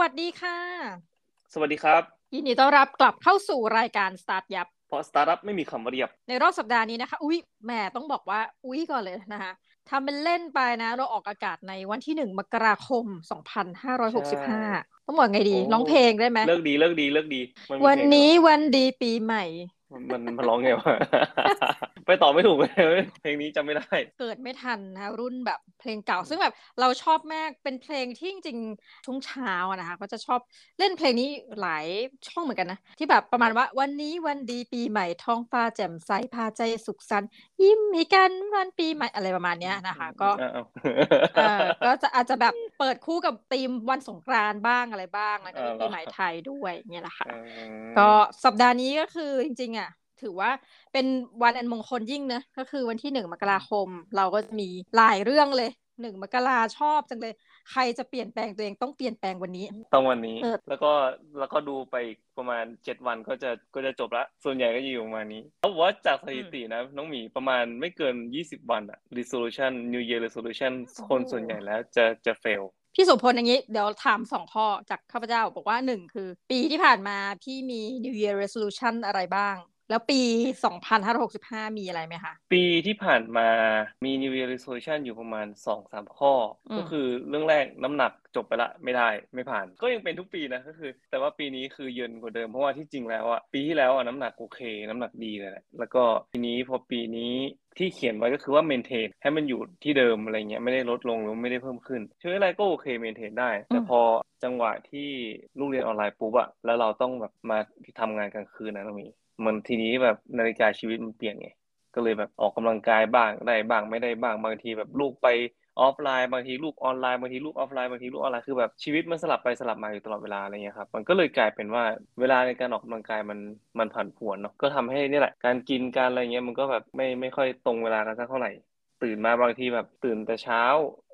สวัสดีค่ะ สวัสดีครับ ยินดีต้อนรับกลับเข้าสู่รายการสตาร์ทยับ เพราะสตาร์ทอัพไม่มีคำว่าเรียบ ในรอบสัปดาห์นี้นะคะ อุ๊ยแหม่ต้องบอกว่า อุ๊ยก่อนเลยนะคะทำเป็นเล่นไปนะ เราออกอากาศในวันที่หนึ่งมกราคม 2565 ต้องบอกไงดีโอ้ร้องเพลงได้ไหม เลิกดี ฤกษ์ดี ฤกษ์ดีมันมีวันเพลงนี้วันดีปีใหม่ มันมันมันร้องไงวะไปต่อไม่ถูกเลยเพลงนี้จำไม่ได้ เกิดไม่ทันนะคะรุ่นแบบเพลงเก่า ซึ่งแบบเราชอบมากเป็นเพลงที่จริงๆช่วงเช้าอะนะคะก็จะชอบเล่นเพลงนี้หลายช่องเหมือนกันนะ ที่แบบประมาณว่าวันนี้วันดีปีใหม่ท้องฟ้าแจ่มใสพาใจสุขสันต์ยิ้มให้กันวันปีใหม่อะไรประมาณเนี้ยนะคะ ก็อะเอาเออก็จะอาจจะแบบเปิดคู่กับธีมวันสงกรานต์บ้างอะไรบ้างแล้วก็มีเออเหรอปีใหม่ไทยด้วยเนี่ยแหละค่ะอืมก็สัปดาห์นี้ก็คือจริงๆอะ ถือว่าเป็นวันอันมงคลยิ่งนะก็คือวันที่หนึ่งมกราคม เราก็จะมีหลายเรื่องเลยหนึ่งมกราชอบจังเลย ใครจะเปลี่ยนแปลงตัวเองต้องเปลี่ยนแปลงวันนี้ ต้องวันนี้เออแล้วก็แล้วก็ดูไปอีกประมาณเจ็ดวันก็จะก็จะจบละ ส่วนใหญ่ก็จะอยู่ประมาณนี้เขาบอกว่าจากสถิตินะ น้องหมีประมาณไม่เกินยี่สิบวันอะ resolution new year resolution คนส่วนใหญ่แล้วจะจะ fail พี่สุพลอย่างนี้เดี๋ยวถามสองข้อจากข้าพเจ้าบอกว่าหนึ่งคือ ปีที่ผ่านมาพี่มี New Year Resolution อะไรบ้าง แล้วปี 2565 มีอะไรไหมคะ ปีที่ผ่านมามี New Year Resolution อยู่ประมาณสองสามข้ออมก็คือเรื่องแรกน้ำหนักจบไปละไม่ได้ไม่ผ่าน ก็ยังเป็นทุกปีนะก็คือ แต่ว่าปีนี้คือเยินกว่าเดิมเพราะว่าที่จริงแล้วอะปีที่แล้วอะน้ำหนักโอเค น้ำหนักดีเลยแหละแล้วก็ปีนี้พอปีนี้ที่เขียนไว้ก็คือว่า maintain ให้มันอยู่ที่เดิมอะไรเงี้ยไม่ได้ลดลงหรือไม่ได้เพิ่มขึ้นช่วยอะไรก็โอเค maintain ได้ แต่อืมพอจังหวะที่ลูกเรียนออนไลน์ปุ๊บอะแล้วเราต้องแบบมาทำงานกลางคืนนะน้องหมี มันทีนี้แบบนาฬิกาชีวิตมันเปลี่ยนไงก็เลยแบบออกกำลังกายบ้างได้บ้างไม่ได้บ้างบางทีแบบลูกไปออฟไลน์บางทีลูกออนไลน์บางทีลูกออฟไลน์บางทีลูกออนไลน์คือแบบชีวิตมันสลับไปสลับมาอยู่ตลอดเวลาอะไรเงี้ยครับมันก็เลยกลายเป็นว่าเวลาในการออกกำลังกายมันมันผันผวนเนาะก็ทำให้นี่แหละการกินการอะไรเงี้ยมันก็แบบไม่ไม่ค่อยตรงเวลากันสักเท่าไหร่ ตื่นมาบางทีแบบตื่นแต่เช้า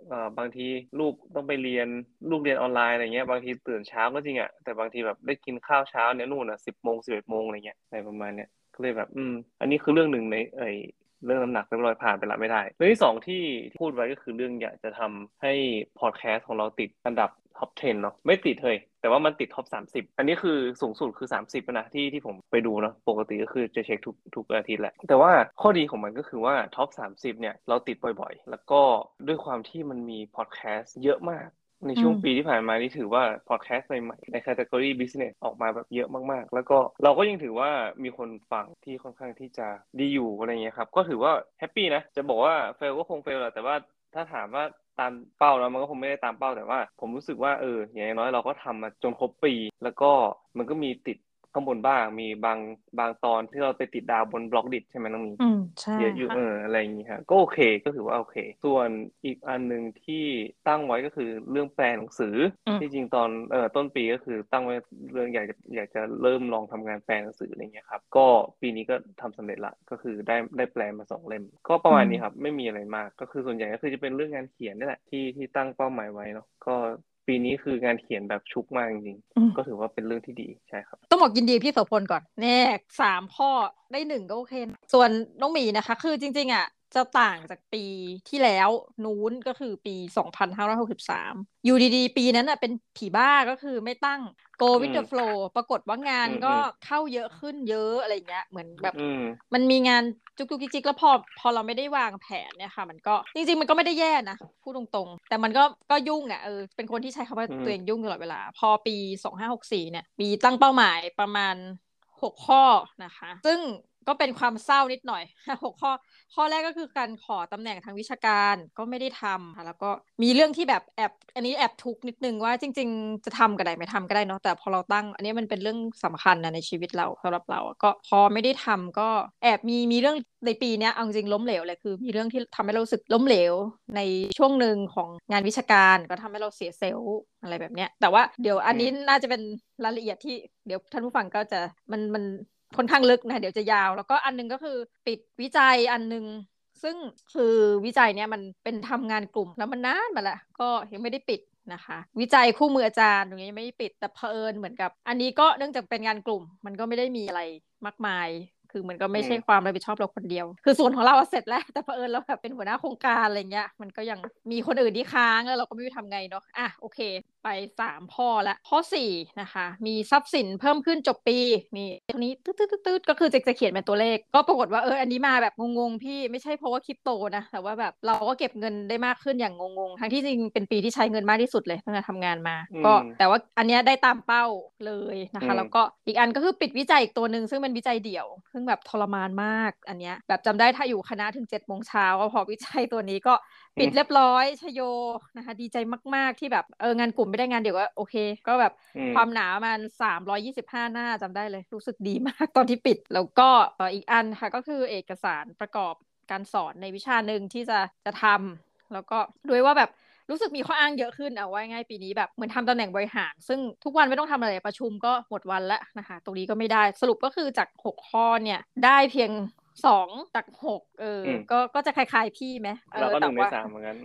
เอ่อบางทีลูกต้องไปเรียนลูกเรียนออนไลน์อะไรเงี้ยบางทีตื่นเช้าก็จริงอะแต่บางทีแบบได้กินข้าวเช้าเนี่ยนู่นอะสิบโมงสิบเอ็ดโมงอะไรเงี้ยอะไรประมาณเนี้ยก็เลยแบบ อืม อันนี้คือเรื่องหนึ่งในเอยเรื่องน้ำหนักเรียบร้อยผ่านไปละไม่ได้ เรื่องที่สองที่พูดไว้ก็คือเรื่องอยากจะทำให้พอดแคสต์ของเราติดอันดับ top 10 เนาะไม่ติดเลยแต่ว่ามันติด top 30 อันนี้คือสูงสุดคือ 30นะที่ที่ผมไปดูเนาะปกติก็คือจะเช็คทุกทุกอาทิตย์แหละ แต่ว่าข้อดีของมันก็คือว่า top 30 เนี่ย เราติดบ่อยๆ แล้วก็ด้วยความที่มันมีพอดแคสต์เยอะมากในช่วงอืมปีที่ผ่านมานี่ถือว่าพอดแคสต์ใหม่ๆใน category business ออกมาแบบเยอะมากๆ แล้วก็เราก็ยังถือว่ามีคนฟังที่ค่อนข้างที่จะดีอยู่อะไรเงี้ยครับ ก็ถือว่า happy นะ จะบอกว่า fail ก็คง fail แหละแต่ว่าถ้าถามว่า ตามเป้าแล้วมันก็คงไม่ได้ตามเป้าแต่ว่า ผมรู้สึกว่าเอออย่างน้อยเราก็ทำมาจนครบปี แล้วก็มันก็มีติด ข้างบนบ้างมีบางบางตอนที่เราไปติดดาวบนบล็อกดิใช่ไหมน้องมีอืมใช่เยอะอยู่ค่ะเอออะไรอย่างงี้ฮะก็โอเคก็ถือว่าโอเค ส่วนอีกอันหนึ่งที่ตั้งไว้ก็คือเรื่องแปลหนังสืออมที่จริงตอนเอ่อต้นปีก็คือตั้งไว้เรื่องอยากจะอยากจะเริ่มลองทำงานแปลหนังสืออะไรเงี้ยครับก็ปีนี้ก็ทำสำเร็จละก็คือได้ได้แปลมาสองเล่ม ก็ประมาณนี้ครับไม่มีอะไรมากก็คือส่วนใหญ่ก็คือจะเป็นเรื่องงานเขียนนี่แหละที่ที่ตั้งเป้าหมายไว้เนาะก็ ปีนี้คืองานเขียนแบบชุกมากจริงอืมๆก็ถือว่าเป็นเรื่องที่ดีใช่ครับ ต้องบอกยินดีพี่โสพลก่อนแน่สามข้อได้หนึ่งก็โอเคนะส่วนน้องหมีนะคะ คือจริง ๆ อะ จะต่างจากปีที่แล้วนู้นก็คือปี 2563 อยู่ดีๆ ปีนั้นอะเป็นผีบ้าก็คือไม่ตั้ง go with the อืม flow ปรากฏว่างานอืมก็อืมเข้าเยอะขึ้นเยอะอะไรเงี้ยเหมือนแบบอืมมันมีงานจุกจุกจิกจิกแล้วพอพอเราไม่ได้วางแผนเนี่ยค่ะ มันก็จริง ๆ มันก็ไม่ได้แย่นะพูดตรงๆ แต่มันก็ก็ยุ่งอะเออเป็นคนที่ใช้คำว่าอืมตัวเองยุ่งตลอดเวลา พอปี 2564 เนี่ยมีตั้งเป้าหมายประมาณ 6 ข้อนะคะ ซึ่ง ก็เป็นความเศร้านิดหน่อยหกข้อ ข้อแรกก็คือการขอตำแหน่งทางวิชาการก็ไม่ได้ทำค่ะแล้วก็มีเรื่องที่แบบแอบอันนี้แอบทุกข์นิดนึงว่าจริง ๆ จะทำก็ได้ไม่ทำก็ได้เนาะแต่พอเราตั้ง อันนี้มันเป็นเรื่องสำคัญนะในชีวิตเราสำหรับเราก็พอไม่ได้ทำก็แอบมีมีเรื่องในปีนี้เอาจริงล้มเหลวเลยคือ มีเรื่องที่ทำให้เราสึกล้มเหลวในช่วงหนึ่งของงานวิชาการก็ทำให้เราเสียเซลล์อะไรแบบเนี้ยแต่ว่าเดี๋ยวอันนี้น่าจะเป็นรายละเอียดที่เดี๋ยวท่านผู้ฟังก็จะมันมัน ค่อนข้างลึกนะเดี๋ยวจะยาว แล้วก็อันหนึงก็คือปิดวิจัยอันหนึงซึ่งคือวิจัยเนี่ยมันเป็นทำงานกลุ่มแล้วมันนานมาแล้วก็ยังไม่ได้ปิดนะคะ วิจัยคู่มืออาจารย์ตรงนี้ยังไม่ได้ปิดแต่เผอิญเหมือนกับ อันนี้ก็เนื่องจากเป็นงานกลุ่ม มันก็ไม่ได้มีอะไรมากมาย คือมันก็ไม่ใช่อืมความรับผิดชอบเราคนเดียว คือส่วนของเราอะเสร็จแล้วแต่เผอิญเราแบบเป็นหัวหน้าโครงการอะไรเงี้ยมันก็ยังมีคนอื่นที่ค้างแล้วเราก็ไม่รู้ทำไงเนาะอะโอเค ไปสามข้อละข้อสี่นะคะ มีทรัพย์สินเพิ่มขึ้นจบปีนี่ตรงนี้ตืดตืดตืดก็คือจะจะเขียนเป็นตัวเลข ก็ปรากฏว่าเอออันนี้มาแบบงงๆพี่ไม่ใช่เพราะว่าคริปโตนะแต่ว่าแบบเราก็เก็บเงินได้มากขึ้นอย่างงงๆทั้งที่จริงเป็นปีที่ใช้เงินมากที่สุดเลยตั้งแต่ทำงานมา ก็แต่ว่าอันนี้ได้ตามเป้าเลยนะคะ แล้วก็อีกอันก็คือปิดวิจัยอีกตัวหนึ่งซึ่งเป็นวิจัยเดี่ยว ซึ่งแบบทรมานมากอันนี้แบบจำได้ถ้าอยู่คณะถึง7จ็ดโมงเช้าพอวิจัยตัวนี้ก็ ปิดเรียบร้อยชโยนะคะ ดีใจมาก ๆ ที่แบบเอองานกลุ่มไม่ได้งานเดี๋ยวก็โอเค ก็แบบความหนามันสามร้อยี่สิบห้าหน้าจำได้เลย รู้สึกดีมากตอนที่ปิด แล้วก็อีกอันค่ะก็คือเอกสารประกอบการสอนในวิชาหนึ่งที่จะจะทำแล้วก็ด้วยว่าแบบรู้สึกมีข้ออ้างเยอะขึ้นเอาไว้ง่ายปีนี้แบบเหมือนทำตำแหน่งบริหาร ซึ่งทุกวันไม่ต้องทำอะไรประชุมก็หมดวันแล้วนะคะ ตรงนี้ก็ไม่ได้สรุปก็คือจากหกข้อเนี่ยได้เพียง สองจากหกเออ ก็ก็จะคล้ายๆพี่ไหมเราก็หนึ่งในสามเหมือนกัน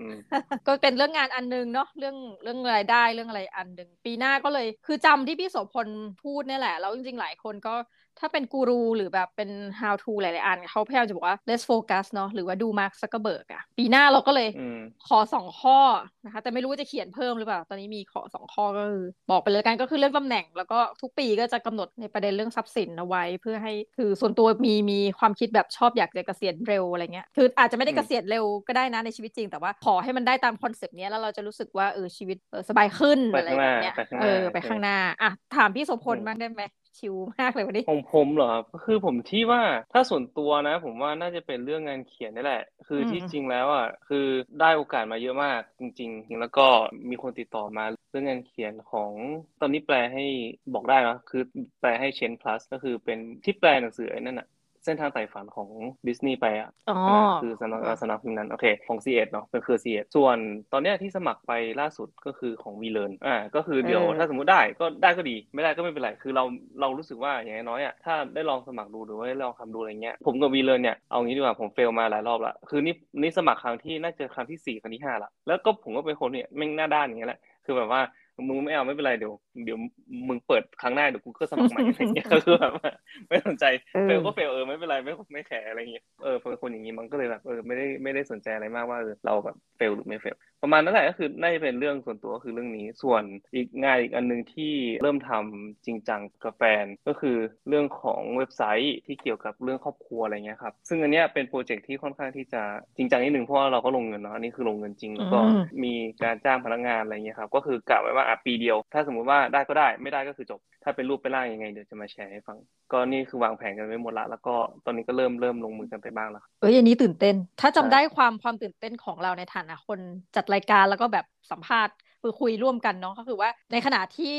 ก็เป็นเรื่องงานอันนึงเนาะเรื่องเรื่องรายได้เรื่องอะไรอันหนึ่งปีหน้าก็เลย คือจำที่พี่โสพลพูดนี่แหละแล้วจริงๆหลายคนก็ ถ้าเป็นกูรูหรือแบบเป็น how to หลายๆอันเขาพยายามจะบอกว่า let's focus เนาะหรือว่าดูมาร์คซักเกอร์เบิร์กอะปีหน้าเราก็เลยขอสองข้อนะคะ แต่ไม่รู้ว่าจะเขียนเพิ่มหรือเปล่า ตอนนี้มีขอสองข้อก็คือ บอกไปเลยกันก็คือเรื่องตำแหน่ง แล้วก็ทุกปีก็จะกำหนดในประเด็นเรื่องทรัพย์สินเอาไว้เพื่อให้คือส่วนตัวมีมีความคิดแบบชอบอยากจะเกษียณเร็วอะไรเงี้ยคืออาจจะไม่ได้เกษียณเร็วก็ได้นะในชีวิตจริง แต่ว่าขอให้มันได้ตาม concept นี้แล้วเราจะรู้สึกว่าเออชีวิตสบายขึ้นอะไรแบบเนี้ยเออไปข้างหน้าอะถามพี่โสพลบ้างได้ไหม ชิลมากเลยวันนี้ของผมเหรอก็คือผมที่ว่าถ้าส่วนตัวนะ ผมว่าน่าจะเป็นเรื่องงานเขียนนี่แหละ คือที่จริงแล้วอะคือได้โอกาสมาเยอะมากจริง ๆ แล้วก็มีคนติดต่อมาเรื่องงานเขียนของตอนนี้แปลให้บอกได้นะคือแปลให้เชนพลัสก็คือเป็นที่แปลหนังสือไอ้นั่นอะ เส้นทางไต่ฝันของดิสนีย์ไปอะคือสนักสนักพิมพ์นั้นโอเคของ c ีเเนาะเป็นคือ c ีส่วนตอนเนี้ยที่สมัครไปล่าสุดก็คือของวีเลนอ่าก็คือเดี๋ยวถ้าสมมุติได้ก็ได้ก็ดีไม่ได้ก็ไม่เป็นไรคือเราเรารู้สึกว่าอย่างน้อยอะถ้าได้ลองสมัครดูหรือว่าได้ลองทำดูอะไรเงี้ยผมกับวีเลนเนี่ยเอางี้ดีกว่าผมเฟลมาหลายรอบละคือนี่นี่สมัครครั้งที่น่าจะครั้งที่สี่ครั้งที่ห้าละแล้วก็ผมก็เป็นคนเนี่ยแม่งหน้าด้านอย่างเงี้ยแหละคือแบบว่ามึงไม่เอาไม่เป็นไรเดี๋ยว เดี๋ยวมึงเปิดครั้งหน้าเดี๋ยวกูก็สมัครใหม่อะไรเงี้ยก็คือแบบไม่สนใจเฟลก็เฟลเออไม่เป็นไรไม่ไม่แคร์อะไรเงี้ยเออเป็นคนอย่างงี้มันก็เลยแบบเออไม่ได้ไม่ได้สนใจอะไรมากว่าเออเราแบบเฟลหรือไม่เฟลประมาณนั้นแหละก็คือน่าจะเป็นเรื่องส่วนตัวก็คือเรื่องนี้ส่วนอีกงานอีกอันหนึ่งที่เริ่มทำจริงจังกับแฟนก็คือเรื่องของเว็บไซต์ที่เกี่ยวกับเรื่องครอบครัวอะไรเงี้ยครับซึ่งอันเนี้ยเป็นโปรเจกต์ที่ค่อนข้างที่จะจริงจังนิดนึงเพราะว่าเราก็ลงเงินเนาะอันนี้คือลงเงินจริงแล้วก็มีการจ้างพนักงานอะไรเงี้ยครับก็คือกะไว้ว่าอะปีเดียว ถ้าสมมุติว่าได้ก็ได้ไม่ได้ก็คือจบ ถ้าเป็นรูปเป็นร่างยังไงเดี๋ยวจะมาแชร์ให้ฟัง ก็นี่คือวางแผนกันไว้หมดละแล้วก็ตอนนี้ก็เริ่มเริ่มลงมือกันไปบ้างแล้วเอ้ยอันนี้ตื่นเต้น ถ้าจำได้ความความตื่นเต้นของเราในฐานะคนจัดรายการแล้วก็แบบสัมภาษณ์คือคุยร่วมกันเนาะก็คือว่าในขณะที่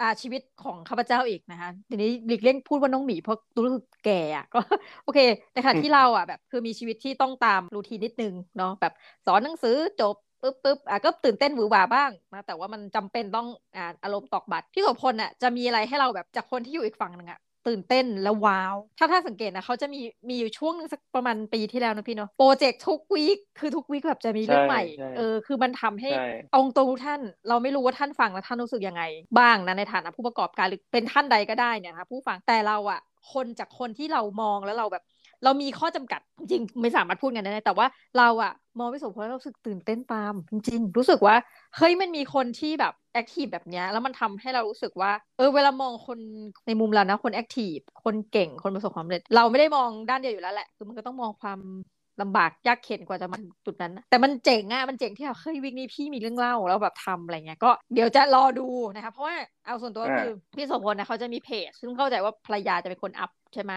อาชีวิตของข้าพเจ้าอีกนะคะทีนี้หลีกเลี่ยงพูดว่าน้องหมีเพราะรู้สึกแก่อะก็โอเคในขณะที่เราอะแบบคือมีชีวิตที่ต้องตามรูทีนนิดนึงเนาะแบบสอนหนังสือจบ ปุ๊บปุ๊บอะก็ตื่นเต้นหวือหวาบ้างนะแต่ว่ามันจำเป็นต้องอ่าอารมณ์ตอกบัตรพี่โสพลอะจะมีอะไรให้เราแบบจากคนที่อยู่อีกฝั่งหนึ่งอะตื่นเต้นแล้วว้าว ถ้าถ้าสังเกตนะเขาจะมีมีอยู่ช่วงนึงสักประมาณปีที่แล้วนะพี่เนาะโปรเจกต์ทุกวีคคือทุกวีคแบบจะมีเรื่องใหม่เออคือมันทำให้องตรงท่าน เราไม่รู้ว่าท่านฟังแล้วท่านรู้สึกยังไง บ้างนะในฐานะผู้ประกอบการหรือเป็นท่านใดก็ได้เนี่ยนะคะผู้ฟังแต่เราอะคนจากคนที่เรามองแล้วเราแบบ เรามีข้อจำกัดจริงไม่สามารถพูดกันได้แต่ว่าเราอะมองพี่โสพลเรารู้สึกตื่นเต้นตาม จริงๆรู้สึกว่าเฮ้ยมันมีคนที่แบบ active แบบนี้แล้วมันทำให้เรารู้สึกว่า เออเวลามองคนในมุมเรานะคน active คนเก่งคนประสบความสำเร็จเราไม่ได้มองด้านเดียวอยู่แล้วแหละคือมันก็ต้องมองความลำบากยากเข็นกว่าจะมาจุดนั้น แต่มันเจ๋งอะมันเจ๋งที่แบบเฮ้ยวิกนี้พี่มีเรื่องเล่าแล้วแบบทำอะไรเงี้ยก็เดี๋ยวจะรอดูนะคะเพราะว่าเอาส่วนตัวคือพี่สมพลนะเขาจะมีเพจ ซึ่งเข้าใจว่าภรรยาจะเป็นคนอัพใช่ไหม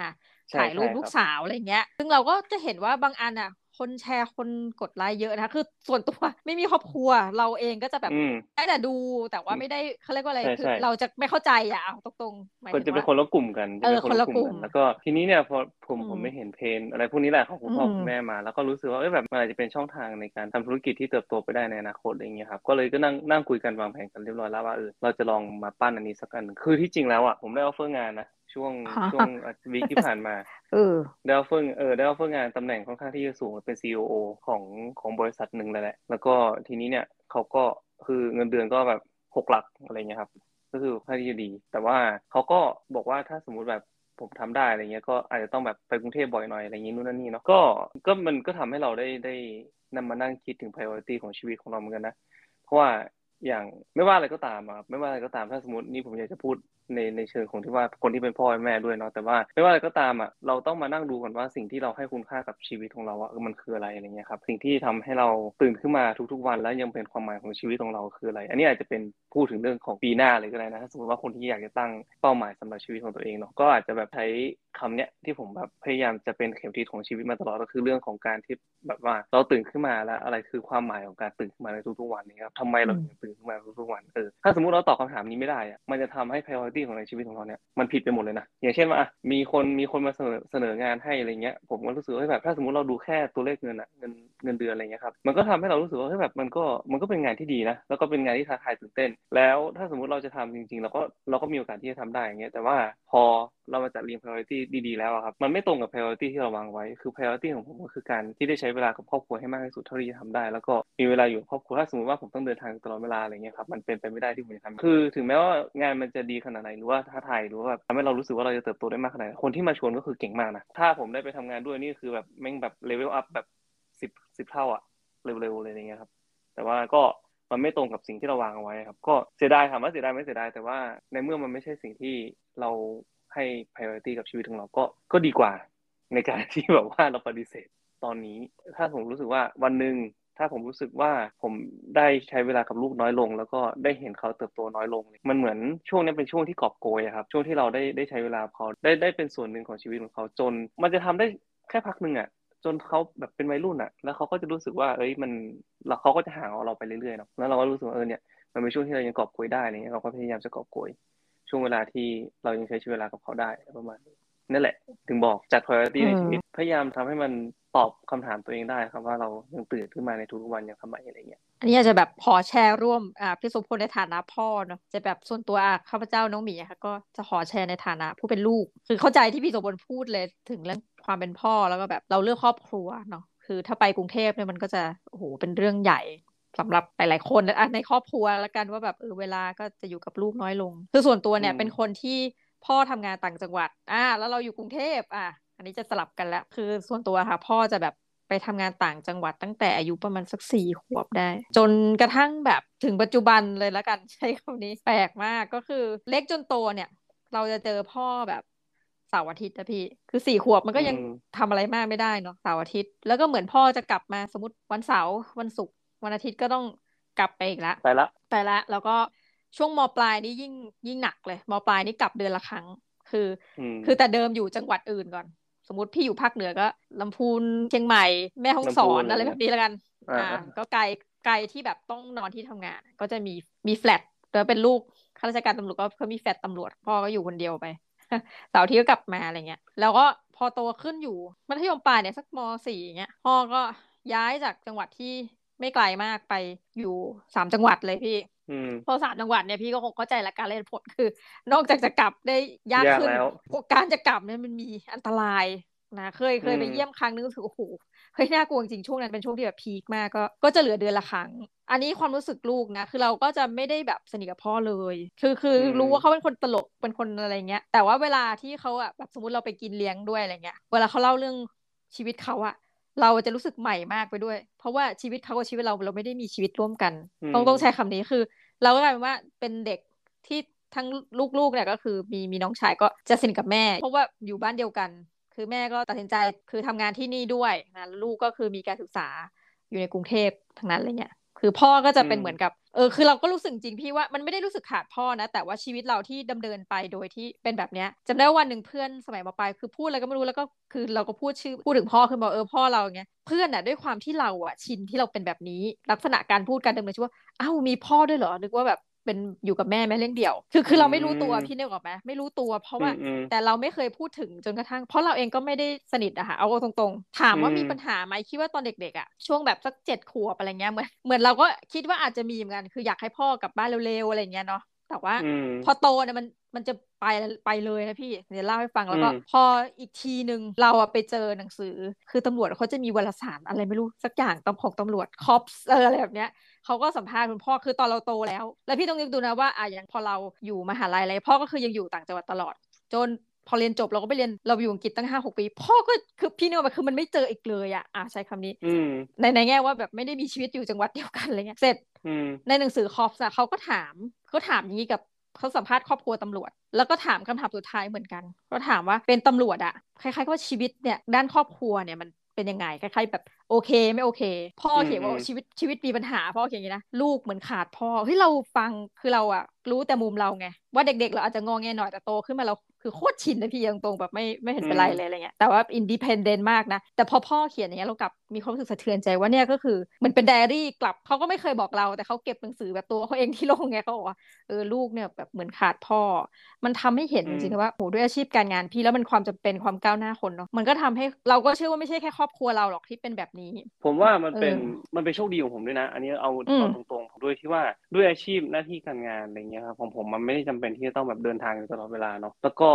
ถ่ายรูปลูกสาวอะไรเงี้ย ซึ่งเราก็จะเห็นว่าบางอันอะ คนแชร์คนกดไลค์เยอะนะคะคือส่วนตัวไม่มีครอบครัว เราเองก็จะแบบได้แต่ดูแต่ว่าไม่ได้เขาเรียกว่าอะไรคือเราจะไม่เข้าใจอะตรงๆคนจะเป็นคนละกลุ่มกันเออคนละกลุ่มแล้วก็ทีนี้เนี่ยพอผมผมไม่เห็น pain อะไรพวกนี้แหละของคุณพ่อคุณแม่มา แล้วก็รู้สึกว่าเออแบบมันอาจจะเป็นช่องทางในการทำธุรกิจที่เติบโตไปได้ในอนาคตอะไรเงี้ยครับก็เลยก็นั่งนั่งคุยกันวางแผนกันเรียบร้อยแล้วว่าเออเราจะลองมาปั้นอันนี้สักอันคือที่จริงแล้วอะผมได้ offer งานนะ ช่วงช่วง week ที่ผ่านมาเออได้ offer เออได้ offer งานตำแหน่งค่อนข้างที่จะสูงเป็น CEO ของของบริษัทหนึ่งเลยแหละ แล้วก็ทีนี้เนี่ยเขาก็คือเงินเดือนก็แบบหกหลักอะไรเงี้ยครับ ก็คือค่อนข้างที่จะดี แต่ว่าเขาก็บอกว่าถ้าสมมุติแบบผมทำได้อะไรเงี้ยก็อาจจะต้องแบบไปกรุงเทพบ่อยหน่อยอะไรอย่างนี้นู่นนั่นนี่เนาะก็ก็มันก็ทำให้เราได้ได้นำมานั่งคิดถึง priority ของชีวิตของเราเหมือนกันนะ เพราะว่า อย่างไม่ว่าอะไรก็ตามครับไม่ว่าอะไรก็ตามถ้าสมมตินี่ผมอยากจะพูดในในเชิงของที่ว่าคนที่เป็นพ่อแม่ด้วยเนาะแต่ว่าไม่ว่าอะไรก็ตามอะเราต้องมานั่งดูก่อนว่าสิ่งที่เราให้คุณค่ากับชีวิตของเราอะมันคืออะไรอะไรเงี้ยครับสิ่งที่ทำให้เราตื่นขึ้นมาทุกๆวัน แล้วยังเป็นความหมายของชีวิตของเราคืออะไร อันนี้อาจจะเป็นพูดถึงเรื่องของปีหน้าเลยก็ได้นะถ้าสมมติว่าคนที่อยากจะตั้งเป้าหมายสำหรับชีวิตของตัวเองเนาะก็อาจจะแบบใช้คำเนี้ยที่ผมแบบพยายามจะเป็นเข็มทิศของชีวิตมาตลอดก็คือเรื่องของการที่แบบว่าเราตื่นขึ้นมาแล้วอะไรคือความหมายของการตื่นขึ้นมาในทุกๆวันนี้ครับทำไมเราถึงตื่นขึ้นมาทุกวันเออถ้าสมมติเราตอบคาถามนี้ไม่ได้อะมันจะทำให้ priority ของในชีวิตของเราเนี่ยมันผิดไปหมดเลยนะอย่างเช่นว่ามีคนมีคนมาเสนอเสนองานให้อะไรเงี้ยผมก็รู้สึกว่าแบบถ้าสมมติเราดูแค่ตัวเลขเงินอะเงินเงินเดือนอะไรเงี้ยครับมันก็ทำให้เรารู้สึกว่าเฮ้ยแบบมันก็มันก็เป็นงานที่ดีนะแล้วก็เป็นงานที่ท้าทายตื่นเต้น แล้วถ้าสมมติเราจะทำจริงๆเราก็เราก็มีโอกาสที่จะทำได้อย่างเงี้ยแต่ว่าพอ เรามาจัดเรียง priority ดีๆแล้วครับ มันไม่ตรงกับ priority ที่เราวางไว้ คือ priority ของผมก็คือการที่ได้ใช้เวลากับครอบครัวให้มากที่สุดเท่าที่จะทำได้ แล้วก็มีเวลาอยู่ครอบครัว ถ้าสมมติว่าผมต้องเดินทางตลอดเวลาอะไรเงี้ยครับ มันเป็นไปไม่ได้ที่ผมจะทำคือ ถึงแม้ว่างานมันจะดีขนาดไหน หรือว่าท้าทาย หรือว่าทำให้เรารู้สึกว่าเราจะเติบโตได้มากขนาดไหน คนที่มาชวนก็คือเก่งมากนะ ถ้าผมได้ไปทำงานด้วยนี่คือแบบแม่งแบบเลเวลอัพแบบสิบสิบเท่าอะเร็วๆเลยอย่างเงี้ยครับ แต่ว่าก็มันไม่ตรงกับสิ่งที่เราวางเอาไว้ครับ ก็เสียดายถามว่าเสียดายไม่เสียดายแต่ว่าในเมื่อมันไม่ใช่สิ่งที่เรา ให้ priority กับชีวิตของเราก็ก็ดีกว่า ในการที่แบบว่าเราปฏิเสธตอนนี้ ถ้าผมรู้สึกว่าวันหนึ่งถ้าผมรู้สึกว่าผมได้ใช้เวลากับลูกน้อยลง แล้วก็ได้เห็นเขาเติบโตน้อยลง มันเหมือนช่วงนี้เป็นช่วงที่กอบโกยครับช่วงที่เราได้ได้ใช้เวลาเขาได้ได้เป็นส่วนหนึ่งของชีวิตของเขาจน มันจะทำได้แค่พักหนึ่งอะจนเขาแบบเป็นวัยรุ่นอะ แล้วเขาก็จะรู้สึกว่าเอ้ยมันแล้วเขาก็จะห่างเราไปเรื่อยๆเนาะแล้วเราก็รู้สึกว่าเออเนี่ยมันเป็นช่วงที่เรายังกอบโกยได้อะไรเงี้ยเราก็พยายามจะกอบโกย ช่วงเวลาที่เรายังใช้ชีวิตเวลากับเขาได้ประมาณนี้นั่นแหละ ถึงบอกจัด priority ในชีวิตพยายามทำให้มันตอบคำถามตัวเองได้ครับว่าเรายังตื่นขึ้นมาในทุกๆวันอย่างทำไมอะไรเงี้ยอันนี้อาจจะแบบพอแชร์ร่วมอ่าพี่สมพลในฐานะพ่อเนาะจะแบบส่วนตัวข้าพเจ้าน้องหมีค่ะก็จะขอแชร์ในฐานะผู้เป็นลูก คือเข้าใจที่พี่สมพลพูดเลยถึงเรื่องความเป็นพ่อแล้วก็แบบเราเลือกครอบครัวเนาะคือถ้าไปกรุงเทพเนี่ยมันก็จะโอ้โหเป็นเรื่องใหญ่ สำหรับหลายๆคนอะในครอบครัวแล้วกันว่าแบบเออเวลาก็จะอยู่กับลูกน้อยลง คือส่วนตัวเนี่ยเป็นคนที่พ่อทำงานต่างจังหวัด อ่า แล้วเราอยู่กรุงเทพอะอันนี้จะสลับกันแล้วคือส่วนตัวค่ะ พ่อจะแบบไปทำงานต่างจังหวัดตั้งแต่อายุประมาณสักสี่ขวบได้ จนกระทั่งแบบถึงปัจจุบันเลยแล้วกันใช้คำนี้แปลกมากก็คือเล็กจนโตเนี่ย เราจะเจอพ่อแบบเสาร์อาทิตย์นะพี่ คือสี่ขวบมันก็ยังทำอะไรมากไม่ได้เนาะเสาร์อาทิตย์ แล้วก็เหมือนพ่อจะกลับมาสมมติวันเสาร์วันศุกร์ วันอาทิตย์ก็ต้องกลับไปอีกละไปละไปละแล้วก็ช่วงมปลายนี่ยิ่งยิ่งหนักเลยมปลายนี่กลับเดือนละครั้ง คือ คือแต่เดิมอยู่จังหวัดอื่นก่อน สมมติพี่อยู่ภาคเหนือก็ลำพูนเชียงใหม่แม่ฮ่องสอนอะไรแบบนี้แล้วกันอ่าก็ไกลไกลที่แบบต้องนอนที่ทำงาน ก็จะมีมีแฟลตแล้วเป็นลูกข้าราชการตำรวจก็เขามีแฟลตตำรวจพ่อก็อยู่คนเดียวไปเสาร์ที่ก็กลับมาอะไรเงี้ย แล้วก็พอโตขึ้นอยู่มัธยมปลายเนี่ยสักมสี่เงี้ยพ่อก็ย้ายจากจังหวัดที่ ไม่ไกลมากไปอยู่สามจังหวัดเลยพี่พอสามจังหวัดเนี่ยพี่ก็คงเข้าใจละการเล่นผลคือ นอกจากจะกลับได้ยากขึ้นการจะกลับเนี่ยมันมีอันตรายนะเคยเคยไปเยี่ยมครั้งนึงก็ถือโอ้โหเฮ้ยน่ากลัวจริงช่วงนั้นเป็นช่วงที่แบบพีคมากก็ก็จะเหลือเดือนละครั้ง อันนี้ความรู้สึกลูกนะ คือเราก็จะไม่ได้แบบสนิทกับพ่อเลย คือคือรู้ว่าเขาเป็นคนตลกเป็นคนอะไรเงี้ยแต่ว่าเวลาที่เขาอะแบบสมมติเราไปกินเลี้ยงด้วยอะไรเงี้ยเวลาเขาเล่าเรื่องชีวิตเขาอะ เราจะรู้สึกใหม่มากไปด้วย เพราะว่าชีวิตเขากับชีวิตเราเราไม่ได้มีชีวิตร่วมกันต้องต้องใช้คำนี้คือ เราก็กลายเป็นว่าเป็นเด็กที่ทั้งลูกๆเนี่ยก็คือมีมีน้องชายก็จะสนิทกับแม่ เพราะว่าอยู่บ้านเดียวกัน คือแม่ก็ตัดสินใจคือทำงานที่นี่ด้วยนะลูกก็คือมีการศึกษาอยู่ในกรุงเทพทั้งนั้นอะไรเงี้ย คือพ่อก็จะเป็นเหมือนกับเออคือเราก็รู้สึกจริงพี่ว่ามันไม่ได้รู้สึกขาดพ่อนะ แต่ว่าชีวิตเราที่ดำเนินไปโดยที่เป็นแบบเนี้ยจำได้วันหนึ่งเพื่อนสมัยมาปลายคือพูดอะไรก็ไม่รู้แล้วก็คือเราก็พูดชื่อพูดถึงพ่อคือบอกเออพ่อเราเงี้ยเพื่อนอะด้วยความที่เราอะชินที่เราเป็นแบบนี้ ลักษณะการพูดการดำเนินชีวิตว่าอ้าวมีพ่อด้วยเหรอนึกว่าแบบ เป็นอยู่กับแม่แม่เลี้ยงเดี่ยว คือคือเราไม่รู้ตัวพี่นึกออกไหมไม่รู้ตัวเพราะว่า แต่เราไม่เคยพูดถึงจนกระทั่ง เพราะเราเองก็ไม่ได้สนิทอะค่ะเอาตรงๆ ถามว่ามีปัญหาไหมคิดว่าตอนเด็กๆอะช่วงแบบสักเจ็ดขวบอะไรเงี้ยเหมือนเหมือนเราก็คิดว่าอาจจะมีเหมือนกันคืออยากให้พ่อกลับบ้านเร็วๆอะไรเงี้ยเนาะ แต่ว่าพอโตเนี่ยมันมันจะไปไปเลยนะพี่เดี๋ยวเล่าให้ฟังแล้วก็พออีกทีหนึ่งเราอะไปเจอหนังสือ คือตำรวจเขาจะมีวารสารอะไรไม่รู้สักอย่างตำของตำรวจคอปเอออะไรแบบเนี้ยเขาก็สัมภาษณ์คุณพ่อคือตอนเราโตแล้ว แล้วพี่ต้องนึกดูนะว่าอะอย่างพอเราอยู่มหาลัยอะไรพ่อก็คือยังอยู่ต่างจังหวัดตลอด จนพอเรียนจบเราก็ไปเรียนเราอยู่อังกฤษตั้งห้าหกปี พ่อก็คือพี่เนว่าคือมันไม่เจออีกเลยอะอ่าใช้คำนี้ในในแง่ว่าแบบไม่ได้มีชีวิตอยู่จังหวัดเดียวกันอะไรเงี้ยเสร็จในหนังสือคอฟส์เขาก็ถาม เขาถามอย่างนี้กับเขาสัมภาษณ์ครอบครัวตำรวจ แล้วก็ถามคำถามสุดท้ายเหมือนกันก็ถามว่าเป็นตำรวจอะคล้ายๆว่าชีวิตเนี่ยด้านครอบครัวเนี่ยมันเป็นยังไงคล้ายๆแบบ โอเคไม่โอเค พ่อเขียนว่าชีวิตชีวิตมีปัญหาพ่อเขียนอย่างนี้นะลูกเหมือนขาดพ่อเฮ้ยเราฟังคือเราอะรู้แต่มุมเราไงว่าเด็กๆ เราอาจจะงองแงหน่อยแต่โตขึ้นมาเราคือโคตรชินนะพี่ยังตรงแบบไม่ไม่เห็นเป็นไรเลยอะไรเงี้ยแต่ว่า independent มากนะ แต่พอพ่อเขียนอย่างเงี้ยเรากลับมีความรู้สึกสะเทือนใจว่าเนี่ยก็คือมันเป็นไดอารี่กลับเขาก็ไม่เคยบอกเรา แต่เขาเก็บหนังสือแบบตัวเขาเองที่ลงไงเขาบอกว่าเออลูกเนี่ยแบบเหมือนขาดพ่อ มันทำให้เห็นจริงๆว่าโหด้วยอาชีพการงานพี่แล้วมันความจำเป็นความก้าวหน้าคนเนาะมันก็ทำให้เราก็เชื่อว่าไม่ใช่แค่ครอบครัวเราหรอกที่เป็นแบบนี้ ผมว่ามันเป็นมันเป็นโชคดีของผมด้วยนะ อันนี้เอาเอาตรงๆด้วยที่ว่าด้วยอาชีพหน้าที่การงานอะไรเงี้ยครับของผมมันไม่ได้จำเป็นที่จะต้องแบบเดินทางตลอดเวลาเนาะแล้วก็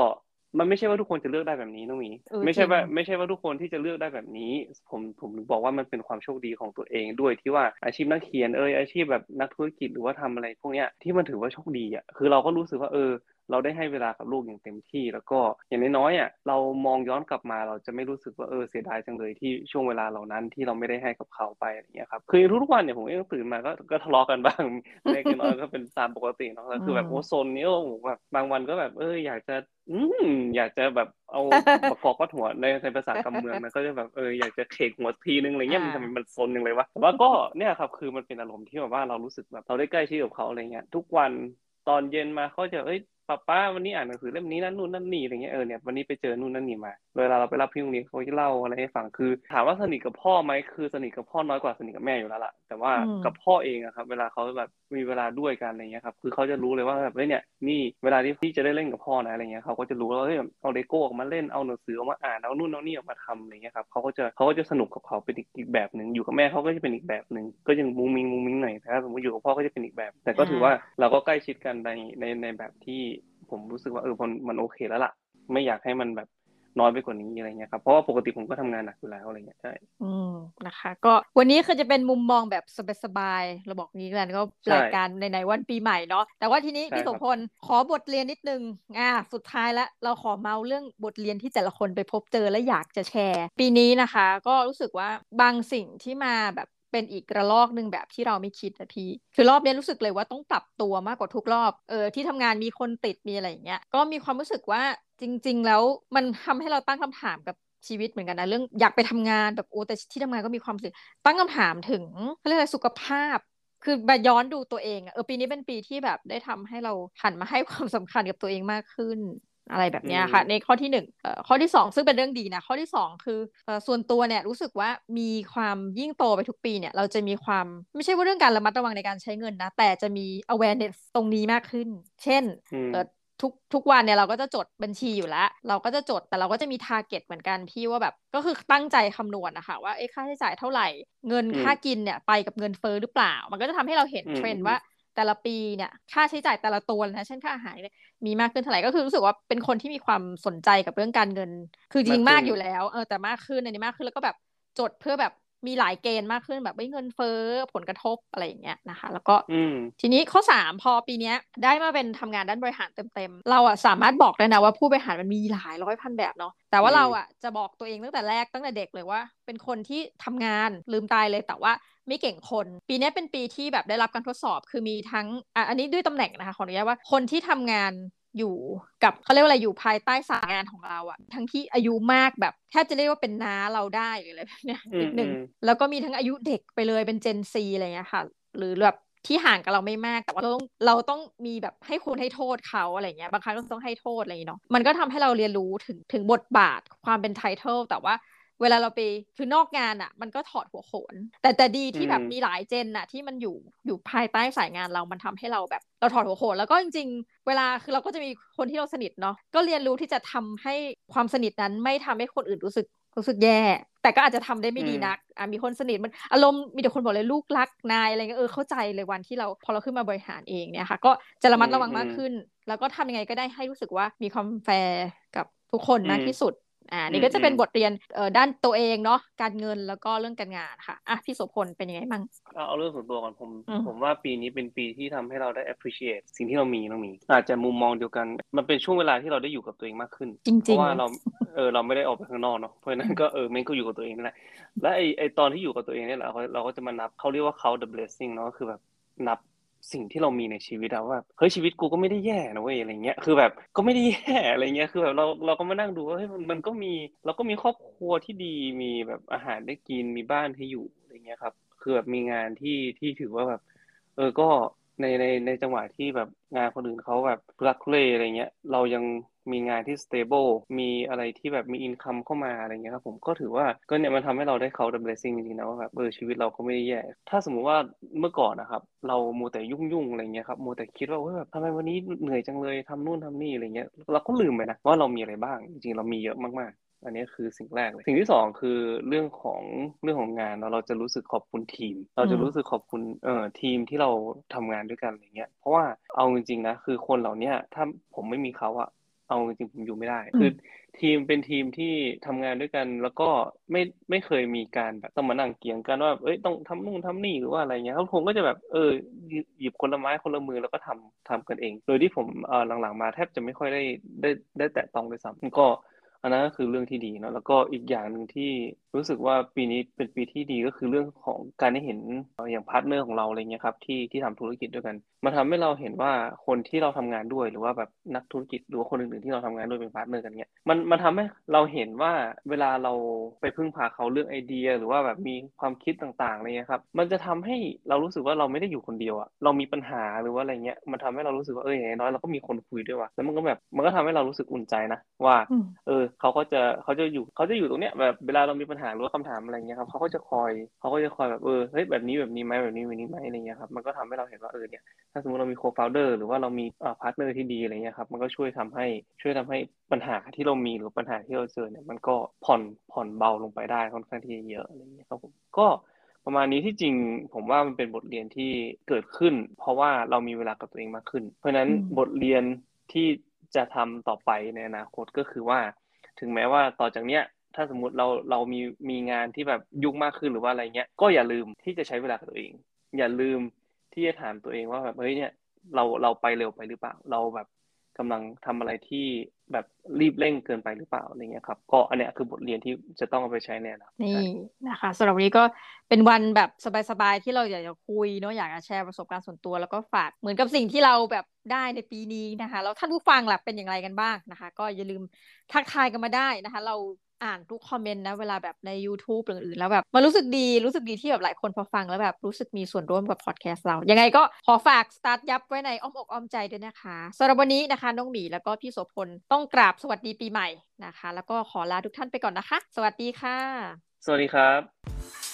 มันไม่ใช่ว่าทุกคนจะเลือกได้แบบนี้น้องมีไม่ใช่ว่า ไม่ใช่ว่าทุกคนที่จะเลือกได้แบบนี้ ผมผมบอกว่ามันเป็นความโชคดีของตัวเองด้วยที่ว่าอาชีพนักเขียนเอออาชีพแบบนักธุรกิจหรือว่าทำอะไรพวกเนี้ยที่มันถือว่าโชคดีอะคือเราก็รู้สึกว่าเออเราได้ให้เวลากับลูกอย่างเต็มที่ แล้วก็อย่างน้อยๆอะเรามองย้อนกลับมาเราจะไม่รู้สึกว่าเออเสียดายจังเลยที่ช่วงเวลาเหล่านั้นที่เราไม่ได้ให้กับเขาไปอะไรเงี้ยครับคือทุกวันเนี่ยผมเองตื่นมาก็ก็ทะเลาะกันบ้างเล็กน้อยก็เป็นตามปกติเนาะคือแบบโอ้โซนนี้โอ้แบบบางวันก็แบบเอออยากจะ อืมอยากจะแบบเอาประกอบก็หัวในในภาษากำเมืองนะก็จะแบบเอออยากจะเขกหัวทีนึงอะไรเงี้ยมันทำไมมันซนยังเลยวะแต่ว่าก็เนี่ยครับคือมันเป็นอารมณ์ที่แบบว่าเรารู้สึกแบบเราได้ใกล้ชิดกับเขาอะไรเงี้ยทุกวันตอนเย็นมาเขาจะเอ้ย ป้าป้าวันนี้อ่านหนังสือเล่มนี้นั่นนู่นนั่นนี่อะไรเงี้ยเออเนี่ยวันนี้ไปเจอนู่นนั่นนี่มาเวลาเราไปรับพี่โรงเรียนเขาจะเล่าอะไรให้ฟังคือ ถามว่าสนิทกับพ่อไหมคือสนิทกับพ่อน้อยกว่าสนิทกับแม่อยู่แล้วล่ะแต่ว่ากับพ่อเองอะครับเวลาเขาแบบมีเวลาด้วยกันอะไรเงี้ยครับคือเขาจะรู้เลยว่าแบบเฮ้ยเนี่ยนี่เวลาที่พี่จะได้เล่นกับพ่อนะอะไรเงี้ยเขาก็จะรู้ว่าเฮ้ยเอาเลโก้ออกมาเล่นเอาหนังสือออกมาอ่านเอานู่นเอานี่ออกมาทำอะไรเงี้ยครับเขาก็จะเขาก็จะสนุกกับเขาเป็นอีกแบบหนึ่งอยู่กับแม่เขาก็จะเป็นอีกแบบหนึ่งก็ยังมุ้งมิงมุ้งมิงหน่อยแต่ถ้าสมมติอยู่กับพ่อก็จะเป็นอีกแบบ แต่ก็ถือว่าเราก็ใกล้ชิดกันในในในแบบที่ ผมรู้สึกว่าเออมันมันโอเคแล้วล่ะ ไม่อยากให้มันแบบน้อยไปกว่านี้อะไรเงี้ยครับเพราะว่าปกติผมก็ทำงานหนักอยู่แล้วอะไรเงี้ยใช่อืมนะคะ ก็วันนี้คือจะเป็นมุมมองแบบสบายๆเราบอกนี้กันก็รายการในในวันปีใหม่เนาะแต่ว่าทีนี้พี่โสพลขอบทเรียนนิดนึงอ่าสุดท้ายแล้วเราขอเมาเรื่องบทเรียนที่แต่ละคนไปพบเจอและอยากจะแชร์ ปีนี้นะคะ ก็รู้สึกว่าบางสิ่งที่มาแบบ เป็นอีกระลอกหนึ่งแบบที่เราไม่คิดนะพี่ คือรอบนี้รู้สึกเลยว่าต้องปรับตัวมากกว่าทุกรอบ เออที่ทำงานมีคนติดมีอะไรอย่างเงี้ย ก็มีความรู้สึกว่าจริง ๆ แล้วมันทำให้เราตั้งคำถามกับชีวิตเหมือนกันนะเรื่องอยากไปทำงานแบบโอ้แต่ที่ทำงานก็มีความสุขตั้งคำถามถึงเรื่องสุขภาพ คือมาย้อนดูตัวเองเออปีนี้เป็นปีที่แบบได้ทำให้เราหันมาให้ความสำคัญกับตัวเองมากขึ้น อะไรแบบนี้ค่ะ ในข้อที่หนึ่งข้อที่สองซึ่งเป็นเรื่องดีนะ ข้อที่สองคือส่วนตัวเนี่ยรู้สึกว่ามีความยิ่งโตไปทุกปีเนี่ย เราจะมีความไม่ใช่ว่าเรื่องการระมัดระวังในการใช้เงินนะ แต่จะมี awareness ตรงนี้มากขึ้น เช่นทุกทุกวันเนี่ยเราก็จะจดบัญชีอยู่แล้ว เราก็จะจดแต่เราก็จะมี target เหมือนกันพี่ว่าแบบก็คือตั้งใจคำนวณนะคะว่าเอ้ค่าใช้จ่ายเท่าไหร่ เงินค่ากินเนี่ยไปกับเงินเฟ้อหรือเปล่า มันก็จะทำให้เราเห็นเทรนด์ว่า แต่ละปีเนี่ยค่าใช้จ่ายแต่ละตัวนะเช่นค่าอาหารเนี่ยมีมากขึ้นเท่าไหร่ก็คือรู้สึกว่าเป็นคนที่มีความสนใจกับเรื่องการเงิน คือจริงมากอยู่แล้ว เออแต่มากขึ้นอันนี้มากขึ้นแล้วก็แบบจดเพื่อแบบ มีหลายเกณฑ์มากขึ้นแบบไม่เงินเฟ้อผลกระทบอะไรอย่างเงี้ยนะคะ แล้วก็ทีนี้ข้อสามพอปีนี้ได้มาเป็นทำงานด้านบริหารเต็มๆ เราอะสามารถบอกได้นะว่าผู้บริหารมันมีหลายร้อยพันแบบเนาะแต่ว่าเราอะจะบอกตัวเองตั้งแต่แรกตั้งแต่เด็กเลยว่า เป็นคนที่ทำงานลืมตายเลยแต่ว่าไม่เก่งคน ปีนี้เป็นปีที่แบบได้รับการทดสอบคือมีทั้งอะอันนี้ด้วยตำแหน่งนะคะขออนุญาตว่าคนที่ทำงาน อยู่กับเขาเรียกว่าอะไรอยู่ภายใต้สายงานของเราอะทั้งที่อายุมากแบบแทบจะเรียกว่าเป็นน้าเราได้หรืออะไรแบบเนี้ยนิดหนึ่งแล้วก็มีทั้งอายุเด็กไปเลยเป็นเจนซีอะไรเงี้ยค่ะ หรือแบบที่ห่างกับเราไม่มาก แต่ว่าเราต้องเราต้องมีแบบให้คุณให้โทษเขาอะไรเงี้ยบางครั้งก็ต้องให้โทษอะไรเนาะมันก็ทำให้เราเรียนรู้ถึงถึงบทบาทความเป็นไทเทลแต่ว่า เวลาเราไปคือนอกงานอะ มันก็ถอดหัวโขน แต่แต่ดีที่แบบมีหลายเจนน่ะ ที่มันอยู่อยู่ภายใต้สายงานเรามันทำให้เราแบบ เราถอดหัวโขนแล้วก็จริง ๆ เวลาคือเราก็จะมีคนที่เราสนิทเนาะก็เรียนรู้ที่จะทำให้ความสนิทนั้นไม่ทำให้คนอื่นรู้สึกรู้สึกแย่ แต่ก็อาจจะทำได้ไม่ดีนักอะมีคนสนิทมันอารมณ์มีแต่คนบอกเลยลูกรักนายอะไรเงี้ยเออเข้าใจเลยวันที่เราพอเราขึ้นมาบริหารเองเนี่ยค่ะ ก็จะระมัดระวังมากขึ้น แล้วก็ทำยังไงก็ได้ให้รู้สึกว่ามีความแฟร์กับทุกคนมากที่สุด อ่านี่ก็จะเป็นบทเรียนเอ่อด้านตัวเองเนาะการเงินแล้วก็เรื่องการงานค่ะอะพี่โสพลเป็นยังไงบ้างเอาเรื่องส่วนตัวก่อนผมอืมผมว่าปีนี้เป็นปีที่ทำให้เราได้ appreciate สิ่งที่เรามีน้องหมี อาจจะมุมมองเดียวกัน มันเป็นช่วงเวลาที่เราได้อยู่กับตัวเองมากขึ้นจริงๆเพราะว่านะเราเออเราไม่ได้ออกไปข้างนอกเนาะเพราะฉะนั้นก็เออมันก็อยู่กับตัวเองนั่นแหละและไอไอตอนที่อยู่กับตัวเองเนี่ยแหละเราเราก็จะมานับเขาเรียกว่า count the blessing เนาะก็คือแบบนับ สิ่งที่เรามีในชีวิตอะว่าเฮ้ยชีวิตกูก็ไม่ได้แย่นะเว้ยอะไรเงี้ยคือแบบก็ไม่ได้แย่อะไรเงี้ยคือแบบเราเราก็มานั่งดูว่าเฮ้ยมันก็มี เราก็มีครอบครัวที่ดีมีแบบอาหารได้กินมีบ้านให้อยู่อะไรเงี้ยครับ คือแบบมีงานที่ที่ถือว่าแบบ เออก็ในในในจังหวะที่แบบงานคนอื่นเขาแบบรักเลอะไรเงี้ย เรายัง มีงานที่ stable มีอะไรที่แบบมี income เข้ามาอะไรเงี้ยครับผมก็ถือว่าก็เนี่ยมันทำให้เราได้เขา the blessing จริงๆนะว่าแบบเออชีวิตเราก็ไม่ได้แย่ ถ้าสมมุติว่าเมื่อก่อนนะครับ เรามัวแต่ยุ่งยุ่งอะไรเงี้ยครับมัวแต่คิดว่าเฮ้ยแบบทำไมวันนี้เหนื่อยจังเลยทำนู่นทำนี่อะไรเงี้ยเราก็ลืมไปนะว่าเรามีอะไรบ้างจริงๆเรามีเยอะมากๆอันนี้คือสิ่งแรกเลย สิ่งที่สองคือเรื่องของเรื่องของงานเนาะเราจะรู้สึกขอบคุณทีม เราจะรู้สึกขอบคุณเอ่อทีมที่เราทำงานด้วยกันอะไรเงี้ยเพราะว่าเอาจริงๆนะคือคนเหล่าเนี้ยถ้าผมไม่มีเขาอะ เอาจริงๆผมอยู่ไม่ได้ คือ ทีมเป็นทีมที่ทำงานด้วยกัน แล้วก็ไม่ไม่เคยมีการแบบต้องมานั่งเกี่ยงกันว่าเอ้ยต้องทำนู่นทำนี่หรือว่าอะไรเงี้ยเขาผมก็จะแบบเออหยิบคนละไม้คนละมือแล้วก็ทำทำกันเอง โดยที่ผมเอ่อหลังๆมาแทบจะไม่ค่อยได้ได้ได้แตะต้องเลยซ้ำก็อันนั้นก็คือเรื่องที่ดีเนาะแล้วก็อีกอย่างหนึ่งที่ รู้สึกว่าปีนี้เป็นปีที่ดีก็คือเรื่องของการได้เห็นเอ่ออย่าง partner ของเราอะไรเงี้ยครับที่ที่ทำธุรกิจด้วยกันมันทำให้เราเห็นว่าคนที่เราทำงานด้วยหรือว่าแบบนักธุรกิจหรือว่าคนอื่นๆที่เราทำงานด้วยเป็น partner กันเงี้ยมันมันทำให้เราเห็นว่าเวลาเราไปพึ่งพาเขาเรื่องไอเดีย หรือว่าแบบมีความคิดต่างๆอะไรเงี้ยครับมันจะทำให้เรารู้สึกว่าเราไม่ได้อยู่คนเดียวอะเรามีปัญหาหรือว่าอะไรเงี้ยมันทำให้เรารู้สึกว่าเอออย่างน้อยเราก็มีคนคุยด้วยว่ะแล้วมันก็แบบมันก็ทำให้เรารู้สึกอุ่นใจนะว่าอืมเออเขาก็จะเขาจะอยู่เขาจะอยู่ตรงเนี้ยแบบเวลาเรามีปัญหาหรือว่าคำถามอะไรเงี้ยครับเขาก็จะคอยเขาก็จะคอยแบบเออเฮ้ยแบบนี้แบบนี้ไหมแบบนี้แบบนี้ไหมอะไรเงี้ยครับมันก็ทำให้เราเห็นว่าเออเนี่ยถ้าสมมติเรามี co-founder หรือว่าเรามีอ่า partner ที่ดีอะไรเงี้ยครับมันก็ช่วยทำให้ช่วยทำให้ปัญหาที่เรามีหรือปัญหาที่เราเจอเนี่ยมันก็ผ่อนผ่อนเบาลงไปได้ค่อนข้างที่จะเยอะอะไรเงี้ยครับผมก็ประมาณนี้ที่จริงผมว่ามันเป็นบทเรียนที่เกิดขึ้น เพราะว่าเรามีเวลากับตัวเองมากขึ้น เพราะฉะนั้นอืมบทเรียนที่จะทำต่อไปในอนาคตก็คือว่า ถึงแม้ว่าต่อจากเนี้ย ถ้าสมมุติเราเรามีมีงานที่แบบยุ่งมากขึ้นหรือว่าอะไรเงี้ยก็อย่าลืมที่จะใช้เวลากับตัวเอง อย่าลืมที่จะถามตัวเองว่าแบบเฮ้ยเนี่ยเราเราไปเร็วไปหรือเปล่า เราแบบกำลังทำอะไรที่แบบรีบเร่งเกินไปหรือเปล่าอะไรเงี้ยครับ ก็อันเนี้ยคือบทเรียนที่จะต้องเอาไปใช้ในอนาคตนี่ใช่นะคะสำหรับวันนี้ก็เป็นวันแบบสบายๆที่เราอยากจะคุยเนาะอยากจะแชร์ประสบการณ์ส่วนตัวแล้วก็ฝากเหมือนกับสิ่งที่เราแบบได้ในปีนี้นะคะแล้วท่านผู้ฟังล่ะเป็นอย่างไรกันบ้างนะคะ ก็อย่าลืมทักทายกันมาได้นะคะ เรา อ่านทุกคอมเมนต์นะ เวลาแบบใน YouTube หรืออื่นแล้วแบบมันรู้สึกดีรู้สึกดีที่แบบหลายคนพอฟังแล้วแบบรู้สึกมีส่วนร่วมกับพอดแคสต์เรา ยังไงก็ขอฝากสตาร์ทยับไว้ในอ้อมอกอ้อมใจด้วยนะคะสำหรับวันนี้นะคะน้องหมีแล้วก็พี่โสพลต้องกราบสวัสดีปีใหม่นะคะ แล้วก็ขอลาทุกท่านไปก่อนนะคะ สวัสดีค่ะ สวัสดีครับ